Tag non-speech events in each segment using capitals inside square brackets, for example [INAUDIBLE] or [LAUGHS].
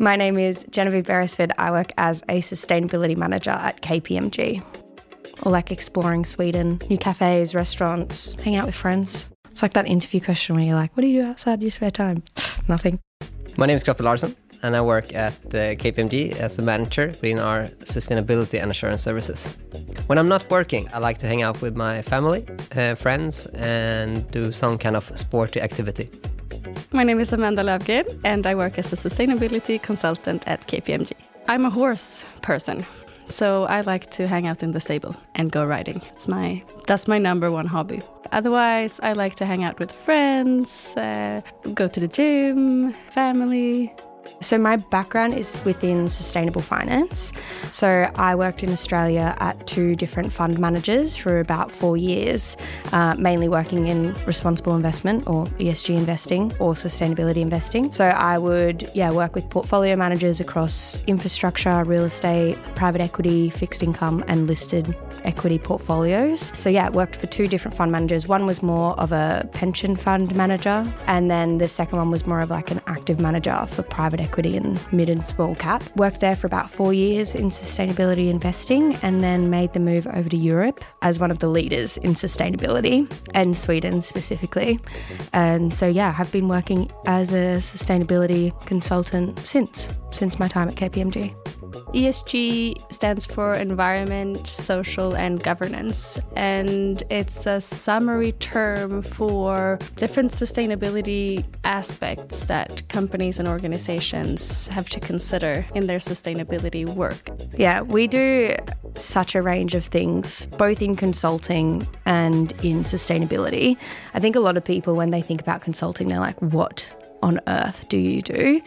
My name is Genevieve Beresford. I work as a sustainability manager at KPMG. I like exploring Sweden, new cafes, restaurants, hang out with friends. It's like that interview question where you're like, what do you do outside your spare time? [LAUGHS] Nothing. My name is Christopher Larsen, and I work at uh, KPMG as a manager within our sustainability and assurance services. When I'm not working, I like to hang out with my family, uh, friends, and do some kind of sporty activity. My name is Amanda Lövgren, and I work as a sustainability consultant at KPMG. I'm a horse person, so I like to hang out in the stable and go riding. It's my that's my number one hobby. Otherwise, I like to hang out with friends, uh, go to the gym, family, so, my background is within sustainable finance. So, I worked in Australia at two different fund managers for about four years, uh, mainly working in responsible investment or ESG investing or sustainability investing. So, I would, yeah, work with portfolio managers across infrastructure, real estate, private equity, fixed income, and listed equity portfolios. So, yeah, worked for two different fund managers. One was more of a pension fund manager, and then the second one was more of like an active manager for private equity and mid and small cap. Worked there for about four years in sustainability investing and then made the move over to Europe as one of the leaders in sustainability and Sweden specifically. And so, yeah, I've been working as a sustainability consultant since, since my time at KPMG. ESG stands for environment, social, and governance, and it's a summary term for different sustainability aspects that companies and organizations have to consider in their sustainability work. Yeah, we do such a range of things, both in consulting and in sustainability. I think a lot of people, when they think about consulting, they're like, what on earth do you do?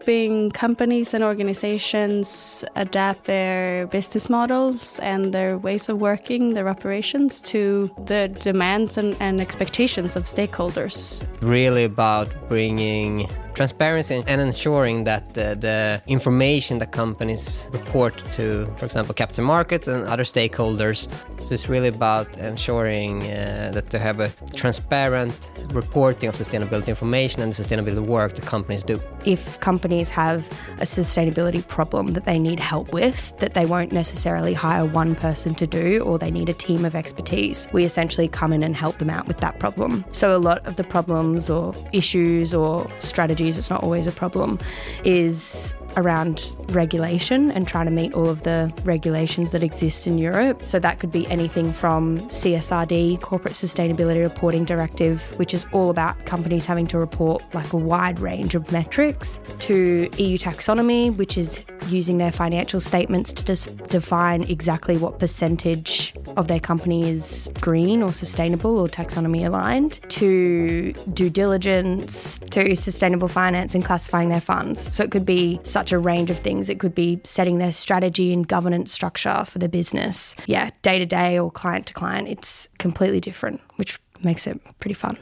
Helping companies and organizations adapt their business models and their ways of working, their operations to the demands and, and expectations of stakeholders. Really about bringing transparency and ensuring that the, the, information that companies report to, for example, capital markets and other stakeholders, so it's really about ensuring uh, that they have a transparent reporting of sustainability information and the sustainability work that companies do. If companies have a sustainability problem that they need help with, that they won't necessarily hire one person to do, or they need a team of expertise, we essentially come in and help them out with that problem. So a lot of the problems or issues or strategies, it's not always a problem, is around regulation and trying to meet all of the regulations that exist in Europe. So that could be anything from CSRD, Corporate Sustainability Reporting Directive, which is all about companies having to report like a wide range of metrics, to EU taxonomy, which is using their financial statements to just define exactly what percentage of their company is green or sustainable or taxonomy aligned, to due diligence, to sustainable finance and classifying their funds. So it could be such a range of things. It could be setting their strategy and governance structure for the business. Yeah, day to day or client to client, it's completely different, which makes it pretty fun.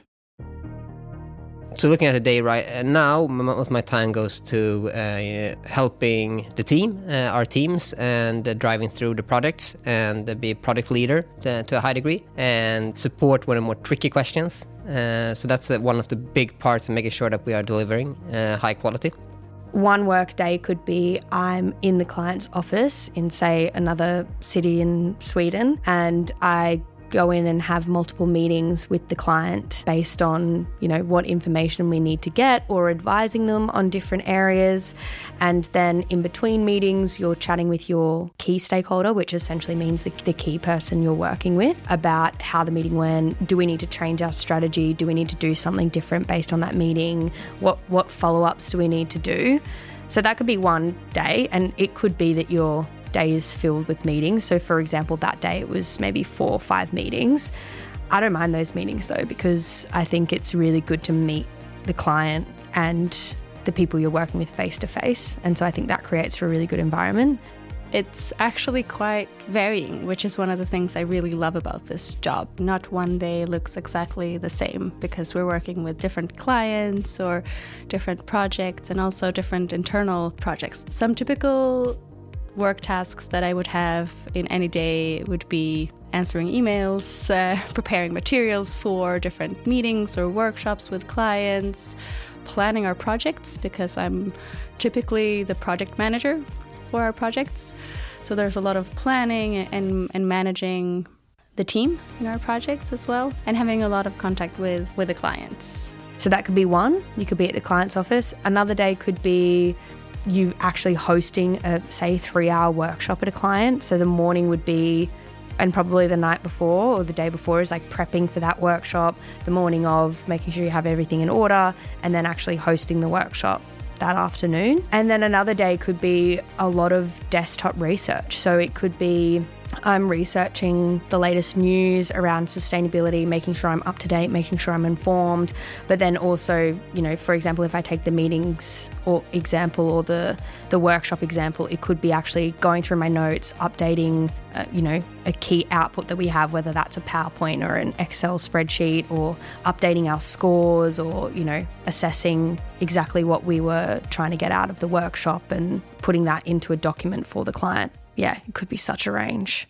So looking at the day right uh, now, most of my time goes to uh, helping the team, uh, our teams, and uh, driving through the products and uh, be a product leader to, to, a high degree and support one of the more tricky questions. Uh, so that's one of the big parts of making sure that we are delivering high quality. One work day could be I'm in the client's office in, say, another city in Sweden, and I go in and have multiple meetings with the client based on, you know, what information we need to get or advising them on different areas. And then in between meetings, you're chatting with your key stakeholder, which essentially means the, the key person you're working with, about how the meeting went. Do we need to change our strategy? Do we need to do something different based on that meeting? What what follow-ups do we need to do? So that could be one day, and it could be that you're days filled with meetings. So, for example, that day it was maybe four or five meetings. I don't mind those meetings though, because I think it's really good to meet the client and the people you're working with face to face. And so I think that creates a really good environment. It's actually quite varying, which is one of the things I really love about this job. Not one day looks exactly the same because we're working with different clients or different projects and also different internal projects. Some typical work tasks that I would have in any day would be answering emails, uh, [LAUGHS] preparing materials for different meetings or workshops with clients, planning our projects because I'm typically the project manager for our projects. So there's a lot of planning and, and managing the team in our projects as well, and having a lot of contact with, with the clients. So that could be one, you could be at the client's office. Another day could be you actually hosting a, say, three hour workshop at a client. So the morning would be and probably the night before or the day before is like prepping for that workshop, the morning of making sure you have everything in order, and then actually hosting the workshop that afternoon. And then another day could be a lot of desktop research. So it could be I'm researching the latest news around sustainability, making sure I'm up to date, making sure I'm informed. But then also, you know, for example, if I take the meetings or example or the the workshop example, it could be actually going through my notes, updating, uh, you know, a key output that we have, whether that's a PowerPoint or an Excel spreadsheet, or updating our scores, or you know, assessing exactly what we were trying to get out of the workshop and putting that into a document for the client yeah, it could be such a range.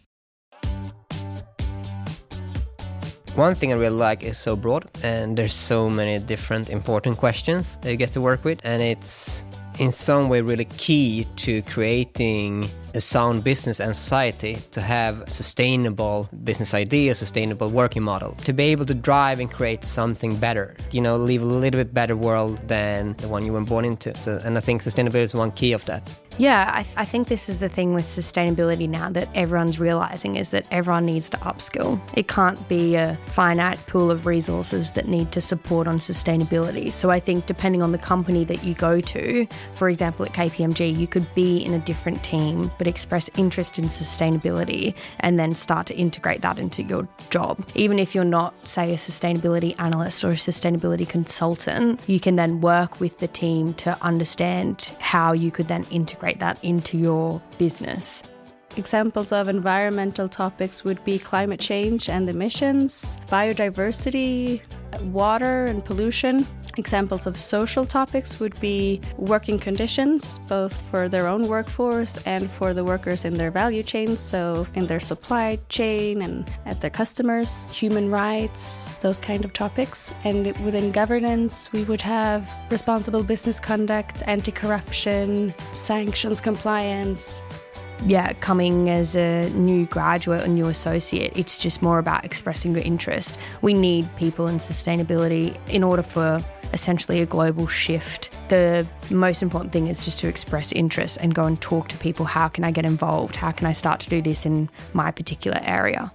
One thing I really like is so broad, and there's so many different important questions that you get to work with, and it's in some way really key to creating a sound business and society to have sustainable business idea, sustainable working model, to be able to drive and create something better, you know, leave a little bit better world than the one you were born into. So, and I think sustainability is one key of that. Yeah, I, th- I, think this is the thing with sustainability now that everyone's realizing is that everyone needs to upskill. It can't be a finite pool of resources that need to support on sustainability. So I think depending on the company that you go to, for example, at KPMG, you could be in a different team but express interest in sustainability and then start to integrate that into your job. Even if you're not, say, a sustainability analyst or a sustainability consultant, you can then work with the team to understand how you could then integrate that into your business. Examples of environmental topics would be climate change and emissions, biodiversity, water and pollution. Examples of social topics would be working conditions, both for their own workforce and for the workers in their value chains, so in their supply chain and at their customers, human rights, those kind of topics. And within governance, we would have responsible business conduct, anti corruption, sanctions compliance, yeah, coming as a new graduate or new associate, it's just more about expressing your interest. We need people in sustainability in order for essentially a global shift. The most important thing is just to express interest and go and talk to people. How can I get involved? How can I start to do this in my particular area?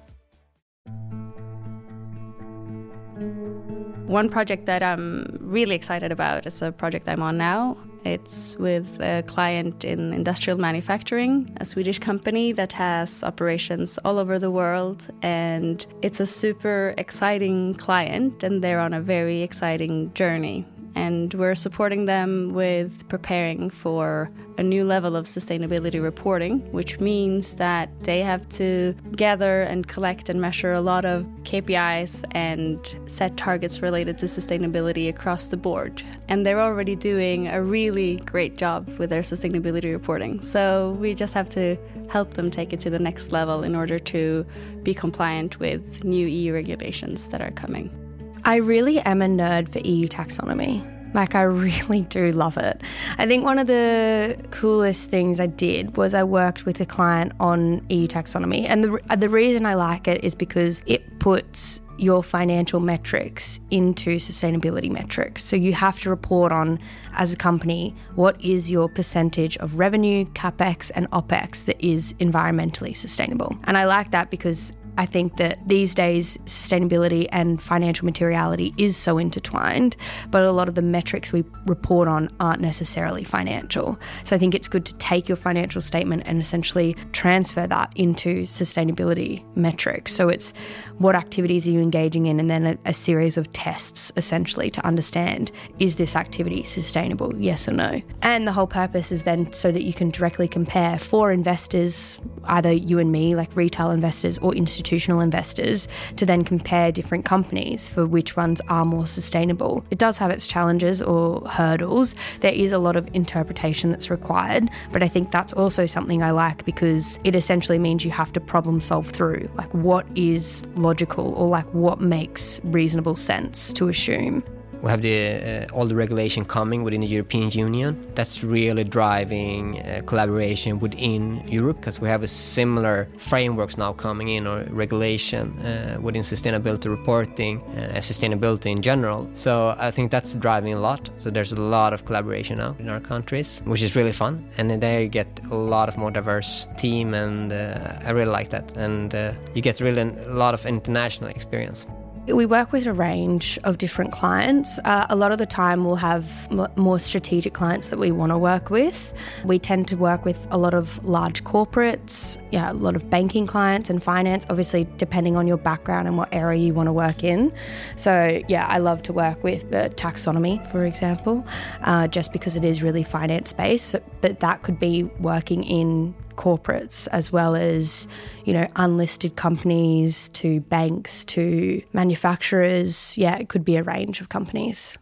One project that I'm really excited about is a project I'm on now. It's with a client in industrial manufacturing, a Swedish company that has operations all over the world. And it's a super exciting client, and they're on a very exciting journey and we're supporting them with preparing for a new level of sustainability reporting, which means that they have to gather and collect and measure a lot of KPIs and set targets related to sustainability across the board. And they're already doing a really great job with their sustainability reporting. So we just have to help them take it to the next level in order to be compliant with new EU regulations that are coming. I really am a nerd for EU taxonomy. Like, I [LAUGHS] really do love it. I think one of the coolest things I did was I worked with a client on EU taxonomy. And the, uh, the reason I like it is because it puts your financial metrics into sustainability metrics. So you have to report on, as a company, what is your percentage of revenue, capex, and opex that is environmentally sustainable. And I like that because I think that these days sustainability and financial materiality is so intertwined, but a lot of the metrics we report on aren't necessarily financial. So I think it's good to take your financial statement and essentially transfer that into sustainability metrics. So it's what activities are you engaging in, and then a, a series of tests essentially to understand is this activity sustainable, yes or no. And the whole purpose is then so that you can directly compare for investors, either you and me, like retail investors or institutional investors to then compare different companies for which ones are more sustainable. It does have its challenges or hurdles. There is a lot of interpretation that's required, but I think that's also something I like because it essentially means you have to problem solve through like what is logical or like what makes reasonable sense to assume. We have the uh, all the regulation coming within the European Union. That's really driving uh, collaboration within Europe because we have a similar frameworks now coming in or regulation uh, within sustainability reporting and sustainability in general. So I think that's driving a lot. So there's a lot of collaboration now in our countries, which is really fun. And there you get a lot of more diverse team, and uh, I really like that. And uh, you get really a lot of international experience. We work with a range of different clients. Uh, a lot of the time, we'll have m- more strategic clients that we want to work with. We tend to work with a lot of large corporates, yeah, a lot of banking clients and finance, obviously, depending on your background and what area you want to work in. So, yeah, I love to work with the taxonomy, for example, uh, just because it is really finance based. But that could be working in corporates as well as you know unlisted companies to banks to manufacturers yeah it could be a range of companies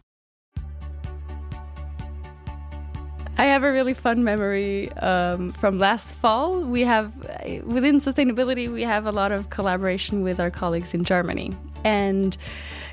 I have a really fun memory um, from last fall. We have, within sustainability, we have a lot of collaboration with our colleagues in Germany. And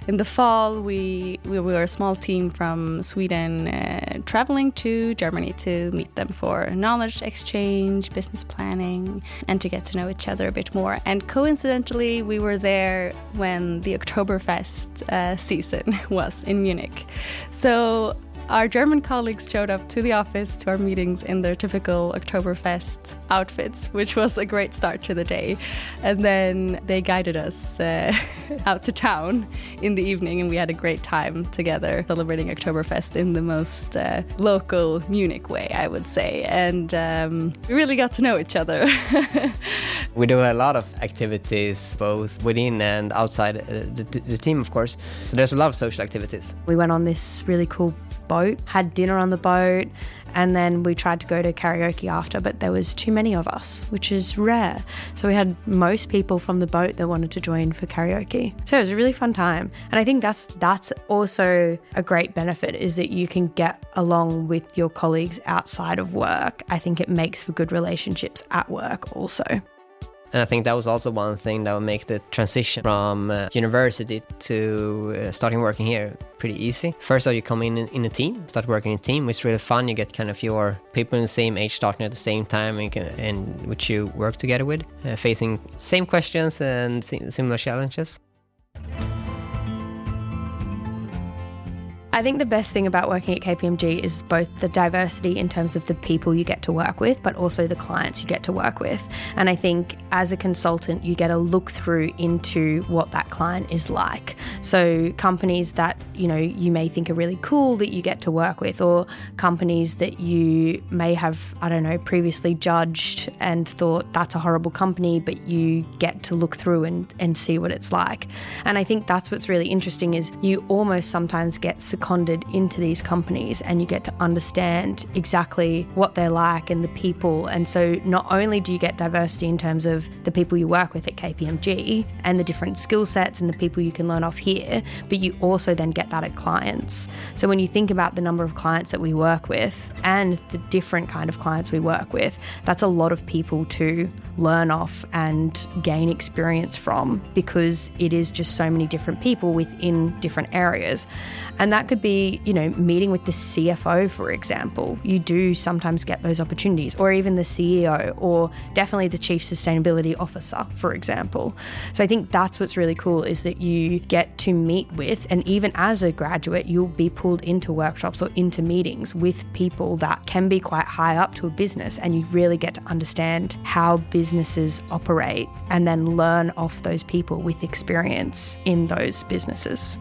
in the fall, we, we were a small team from Sweden uh, traveling to Germany to meet them for knowledge exchange, business planning, and to get to know each other a bit more. And coincidentally, we were there when the Oktoberfest uh, season [LAUGHS] was in Munich. So our German colleagues showed up to the office to our meetings in their typical Oktoberfest outfits, which was a great start to the day. And then they guided us uh, [LAUGHS] out to town in the evening, and we had a great time together celebrating Oktoberfest in the most uh, local Munich way, I would say. And um, we really got to know each other. [LAUGHS] we do a lot of activities, both within and outside uh, the, the team, of course. So there's a lot of social activities. We went on this really cool boat, had dinner on the boat, and then we tried to go to karaoke after, but there was too many of us, which is rare. So we had most people from the boat that wanted to join for karaoke. So it was a really fun time. And I think that's that's also a great benefit is that you can get along with your colleagues outside of work. I think it makes for good relationships at work also. And I think that was also one thing that would make the transition from uh, university to uh, starting working here pretty easy. First of all, you come in in a team, start working in a team, which is really fun. You get kind of your people in the same age starting at the same time and, can, and which you work together with, uh, facing same questions and similar challenges. I think the best thing about working at KPMG is both the diversity in terms of the people you get to work with, but also the clients you get to work with. And I think as a consultant, you get a look through into what that client is like. So companies that, you know, you may think are really cool that you get to work with, or companies that you may have, I don't know, previously judged and thought that's a horrible company, but you get to look through and, and see what it's like. And I think that's what's really interesting is you almost sometimes get seconded into these companies and you get to understand exactly what they're like and the people. And so not only do you get diversity in terms of the people you work with at KPMG and the different skill sets and the people you can learn off here, but you also then get that at clients. So when you think about the number of clients that we work with and the different kind of clients we work with, that's a lot of people to learn off and gain experience from because it is just so many different people within different areas. And that could be, you know, meeting with the CFO, for example. You do sometimes get those opportunities, or even the CEO, or definitely the Chief Sustainability Officer, for example. So I think that's what's really cool is that you get to meet with, and even as a graduate, you'll be pulled into workshops or into meetings with people that can be quite high up to a business, and you really get to understand how businesses operate and then learn off those people with experience in those businesses.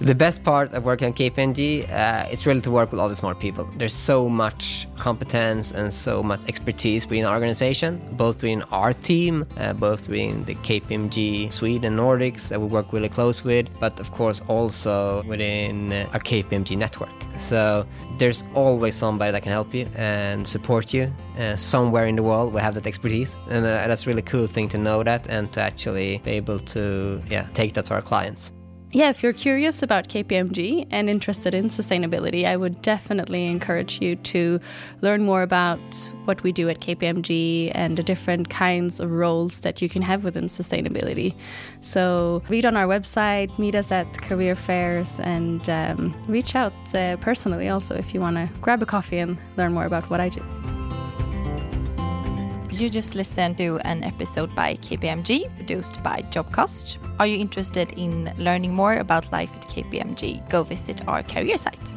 The best part of working at KPMG uh, is really to work with all the smart people. There's so much competence and so much expertise within our organization, both within our team, uh, both within the KPMG Sweden Nordics that we work really close with, but of course also within uh, our KPMG network. So there's always somebody that can help you and support you. Uh, somewhere in the world we have that expertise, and uh, that's really cool thing to know that and to actually be able to yeah take that to our clients. Yeah, if you're curious about KPMG and interested in sustainability, I would definitely encourage you to learn more about what we do at KPMG and the different kinds of roles that you can have within sustainability. So, read on our website, meet us at career fairs, and um, reach out uh, personally also if you want to grab a coffee and learn more about what I do. You just listened to an episode by KPMG produced by Jobcast. Are you interested in learning more about life at KPMG? Go visit our career site.